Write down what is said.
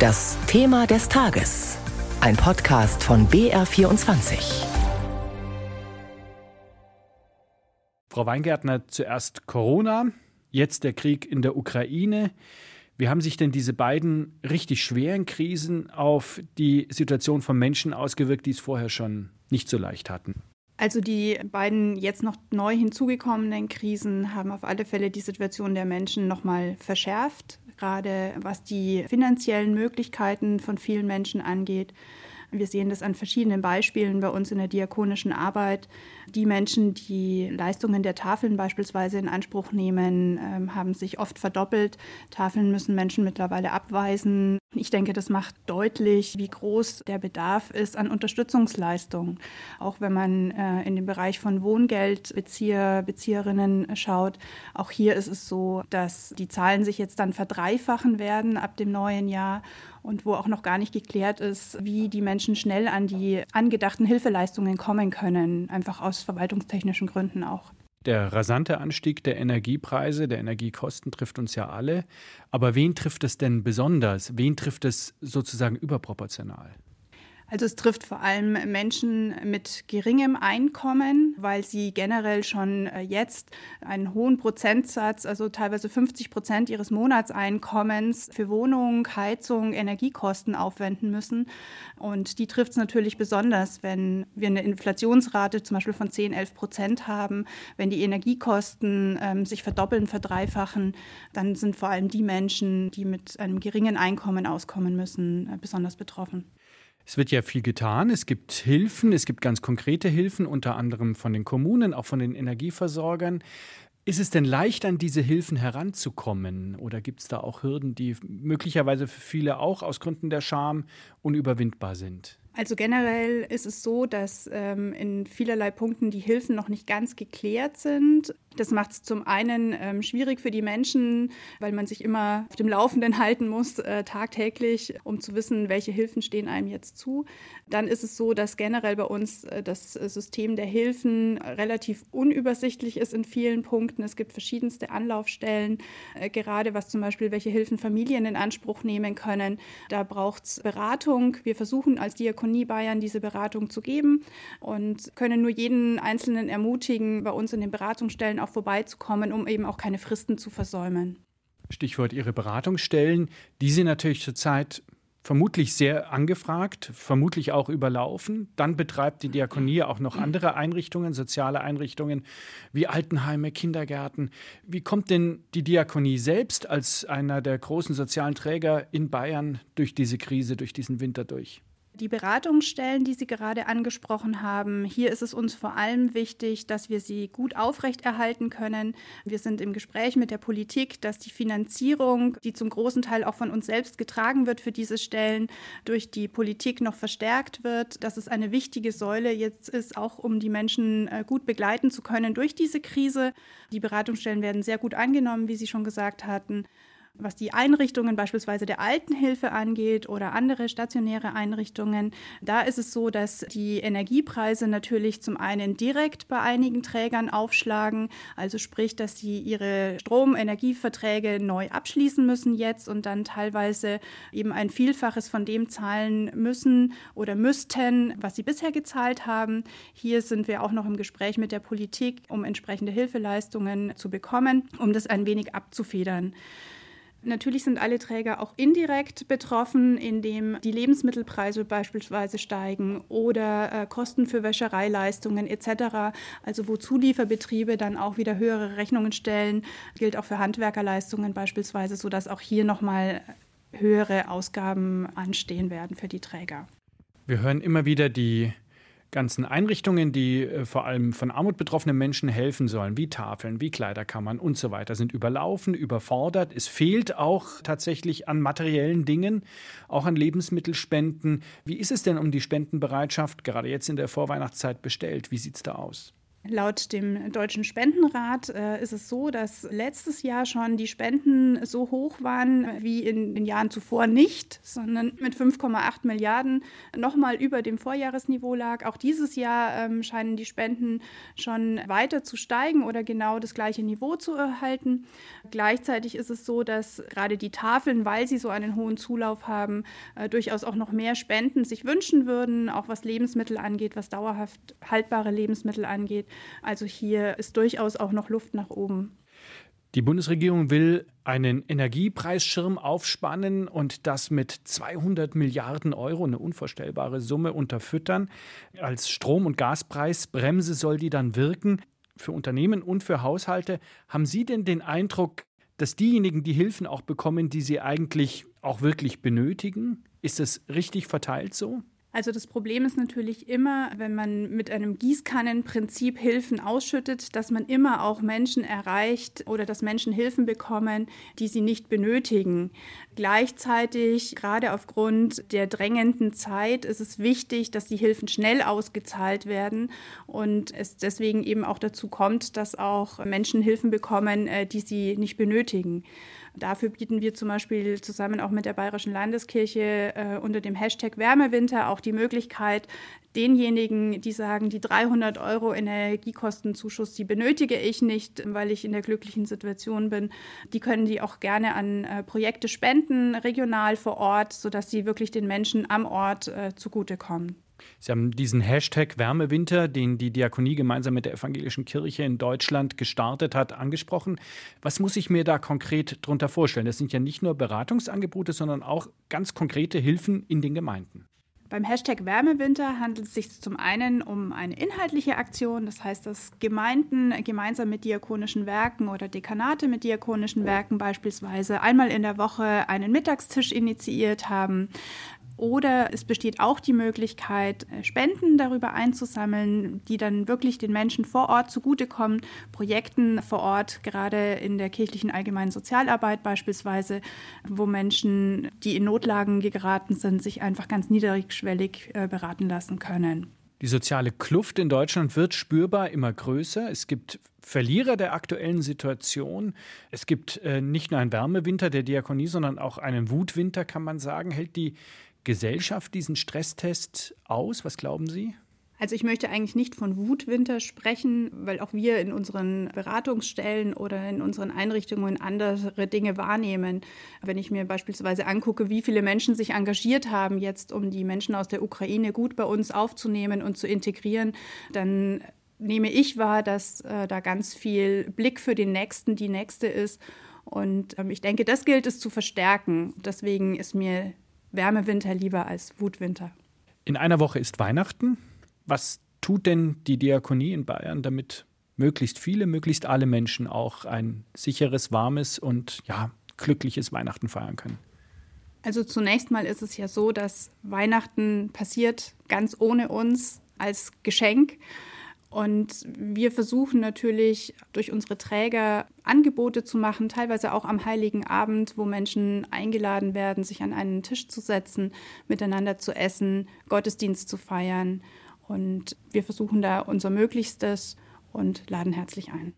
Das Thema des Tages. Ein Podcast von BR24. Frau Weingärtner, zuerst Corona, jetzt der Krieg in der Ukraine. Wie haben sich denn diese beiden richtig schweren Krisen auf die Situation von Menschen ausgewirkt, die es vorher schon nicht so leicht hatten? Also die beiden jetzt noch neu hinzugekommenen Krisen haben auf alle Fälle die Situation der Menschen noch mal verschärft, gerade was die finanziellen Möglichkeiten von vielen Menschen angeht. Wir sehen das an verschiedenen Beispielen bei uns in der diakonischen Arbeit. Die Menschen, die Leistungen der Tafeln beispielsweise in Anspruch nehmen, ähm, haben sich oft verdoppelt. Tafeln müssen Menschen mittlerweile abweisen. Ich denke, das macht deutlich, wie groß der Bedarf ist an Unterstützungsleistungen. Auch wenn man äh, in den Bereich von Wohngeldbezieher, Bezieherinnen schaut, auch hier ist es so, dass die Zahlen sich jetzt dann verdreifachen werden ab dem neuen Jahr und wo auch noch gar nicht geklärt ist, wie die Menschen schnell an die angedachten Hilfeleistungen kommen können, einfach aus verwaltungstechnischen Gründen auch. Der rasante Anstieg der Energiepreise, der Energiekosten trifft uns ja alle. Aber wen trifft es denn besonders? Wen trifft es sozusagen überproportional? Also es trifft vor allem Menschen mit geringem Einkommen, weil sie generell schon äh, jetzt einen hohen Prozentsatz, also teilweise 50 Prozent ihres Monatseinkommens für Wohnung, Heizung, Energiekosten aufwenden müssen. Und die trifft es natürlich besonders, wenn wir eine Inflationsrate zum Beispiel von 10, 11 Prozent haben, wenn die Energiekosten ähm, sich verdoppeln, verdreifachen, dann sind vor allem die Menschen, die mit einem geringen Einkommen auskommen müssen, äh, besonders betroffen. Es wird ja viel getan. Es gibt Hilfen, es gibt ganz konkrete Hilfen, unter anderem von den Kommunen, auch von den Energieversorgern. Ist es denn leicht, an diese Hilfen heranzukommen? Oder gibt es da auch Hürden, die möglicherweise für viele auch aus Gründen der Scham unüberwindbar sind? Also generell ist es so, dass ähm, in vielerlei Punkten die Hilfen noch nicht ganz geklärt sind. Das macht es zum einen ähm, schwierig für die Menschen, weil man sich immer auf dem Laufenden halten muss, äh, tagtäglich, um zu wissen, welche Hilfen stehen einem jetzt zu. Dann ist es so, dass generell bei uns äh, das System der Hilfen relativ unübersichtlich ist in vielen Punkten. Es gibt verschiedenste Anlaufstellen, äh, gerade was zum Beispiel, welche Hilfen Familien in Anspruch nehmen können. Da braucht es Beratung. Wir versuchen als Diakonie Bayern diese Beratung zu geben und können nur jeden Einzelnen ermutigen, bei uns in den Beratungsstellen auch vorbeizukommen, um eben auch keine Fristen zu versäumen. Stichwort Ihre Beratungsstellen, die sind natürlich zurzeit vermutlich sehr angefragt, vermutlich auch überlaufen. Dann betreibt die Diakonie auch noch andere Einrichtungen, soziale Einrichtungen wie Altenheime, Kindergärten. Wie kommt denn die Diakonie selbst als einer der großen sozialen Träger in Bayern durch diese Krise, durch diesen Winter durch? Die Beratungsstellen, die Sie gerade angesprochen haben, hier ist es uns vor allem wichtig, dass wir sie gut aufrechterhalten können. Wir sind im Gespräch mit der Politik, dass die Finanzierung, die zum großen Teil auch von uns selbst getragen wird für diese Stellen, durch die Politik noch verstärkt wird, dass es eine wichtige Säule jetzt ist, auch um die Menschen äh, gut begleiten zu können durch diese Krise. Die Beratungsstellen werden sehr gut angenommen, wie Sie schon gesagt hatten. Was die Einrichtungen beispielsweise der Altenhilfe angeht oder andere stationäre Einrichtungen, da ist es so, dass die Energiepreise natürlich zum einen direkt bei einigen Trägern aufschlagen, also sprich, dass sie ihre Stromenergieverträge neu abschließen müssen jetzt und dann teilweise eben ein Vielfaches von dem zahlen müssen oder müssten, was sie bisher gezahlt haben. Hier sind wir auch noch im Gespräch mit der Politik, um entsprechende Hilfeleistungen zu bekommen, um das ein wenig abzufedern. Natürlich sind alle Träger auch indirekt betroffen, indem die Lebensmittelpreise beispielsweise steigen oder äh, Kosten für Wäschereileistungen etc. Also wo Zulieferbetriebe dann auch wieder höhere Rechnungen stellen, gilt auch für Handwerkerleistungen beispielsweise, sodass auch hier nochmal höhere Ausgaben anstehen werden für die Träger. Wir hören immer wieder die ganzen Einrichtungen, die äh, vor allem von Armut betroffenen Menschen helfen sollen, wie Tafeln, wie Kleiderkammern und so weiter, sind überlaufen, überfordert. Es fehlt auch tatsächlich an materiellen Dingen, auch an Lebensmittelspenden. Wie ist es denn um die Spendenbereitschaft gerade jetzt in der Vorweihnachtszeit bestellt? Wie sieht es da aus? Laut dem Deutschen Spendenrat äh, ist es so, dass letztes Jahr schon die Spenden so hoch waren wie in den Jahren zuvor nicht, sondern mit 5,8 Milliarden nochmal über dem Vorjahresniveau lag. Auch dieses Jahr ähm, scheinen die Spenden schon weiter zu steigen oder genau das gleiche Niveau zu erhalten. Gleichzeitig ist es so, dass gerade die Tafeln, weil sie so einen hohen Zulauf haben, äh, durchaus auch noch mehr Spenden sich wünschen würden, auch was Lebensmittel angeht, was dauerhaft haltbare Lebensmittel angeht. Also hier ist durchaus auch noch Luft nach oben. Die Bundesregierung will einen Energiepreisschirm aufspannen und das mit 200 Milliarden Euro, eine unvorstellbare Summe, unterfüttern. Als Strom- und Gaspreisbremse soll die dann wirken für Unternehmen und für Haushalte. Haben Sie denn den Eindruck, dass diejenigen die Hilfen auch bekommen, die sie eigentlich auch wirklich benötigen? Ist es richtig verteilt so? Also das Problem ist natürlich immer, wenn man mit einem Gießkannenprinzip Hilfen ausschüttet, dass man immer auch Menschen erreicht oder dass Menschen Hilfen bekommen, die sie nicht benötigen. Gleichzeitig, gerade aufgrund der drängenden Zeit, ist es wichtig, dass die Hilfen schnell ausgezahlt werden und es deswegen eben auch dazu kommt, dass auch Menschen Hilfen bekommen, äh, die sie nicht benötigen. Dafür bieten wir zum Beispiel zusammen auch mit der Bayerischen Landeskirche äh, unter dem Hashtag Wärmewinter auch die Möglichkeit, denjenigen, die sagen, die 300 Euro Energiekostenzuschuss, die benötige ich nicht, weil ich in der glücklichen Situation bin, die können die auch gerne an äh, Projekte spenden, regional vor Ort, sodass sie wirklich den Menschen am Ort äh, zugutekommen. Sie haben diesen Hashtag Wärmewinter, den die Diakonie gemeinsam mit der evangelischen Kirche in Deutschland gestartet hat, angesprochen. Was muss ich mir da konkret darunter vorstellen? Das sind ja nicht nur Beratungsangebote, sondern auch ganz konkrete Hilfen in den Gemeinden. Beim Hashtag Wärmewinter handelt es sich zum einen um eine inhaltliche Aktion, das heißt, dass Gemeinden gemeinsam mit diakonischen Werken oder Dekanate mit diakonischen Werken beispielsweise einmal in der Woche einen Mittagstisch initiiert haben, oder es besteht auch die Möglichkeit, äh, Spenden darüber einzusammeln, die dann wirklich den Menschen vor Ort zugutekommen, Projekten vor Ort, gerade in der kirchlichen allgemeinen Sozialarbeit beispielsweise, wo Menschen, die in Notlagen geraten sind, sich einfach ganz niedrigschwellig äh, beraten lassen können. Die soziale Kluft in Deutschland wird spürbar immer größer. Es gibt Verlierer der aktuellen Situation. Es gibt äh, nicht nur einen Wärmewinter der Diakonie, sondern auch einen Wutwinter, kann man sagen. Hält die Gesellschaft diesen Stresstest aus? Was glauben Sie? Also ich möchte eigentlich nicht von Wutwinter sprechen, weil auch wir in unseren Beratungsstellen oder in unseren Einrichtungen andere Dinge wahrnehmen. Wenn ich mir beispielsweise angucke, wie viele Menschen sich engagiert haben, jetzt um die Menschen aus der Ukraine gut bei uns aufzunehmen und zu integrieren, dann nehme ich wahr, dass äh, da ganz viel Blick für den Nächsten, die Nächste ist. Und ähm, ich denke, das gilt es zu verstärken. Deswegen ist mir Wärmewinter lieber als Wutwinter. In einer Woche ist Weihnachten. Was tut denn die Diakonie in Bayern, damit möglichst viele, möglichst alle Menschen auch ein sicheres, warmes und ja, glückliches Weihnachten feiern können? Also zunächst mal ist es ja so, dass Weihnachten passiert ganz ohne uns als Geschenk. Und wir versuchen natürlich durch unsere Träger Angebote zu machen, teilweise auch am heiligen Abend, wo Menschen eingeladen werden, sich an einen Tisch zu setzen, miteinander zu essen, Gottesdienst zu feiern. Und wir versuchen da unser Möglichstes und laden herzlich ein.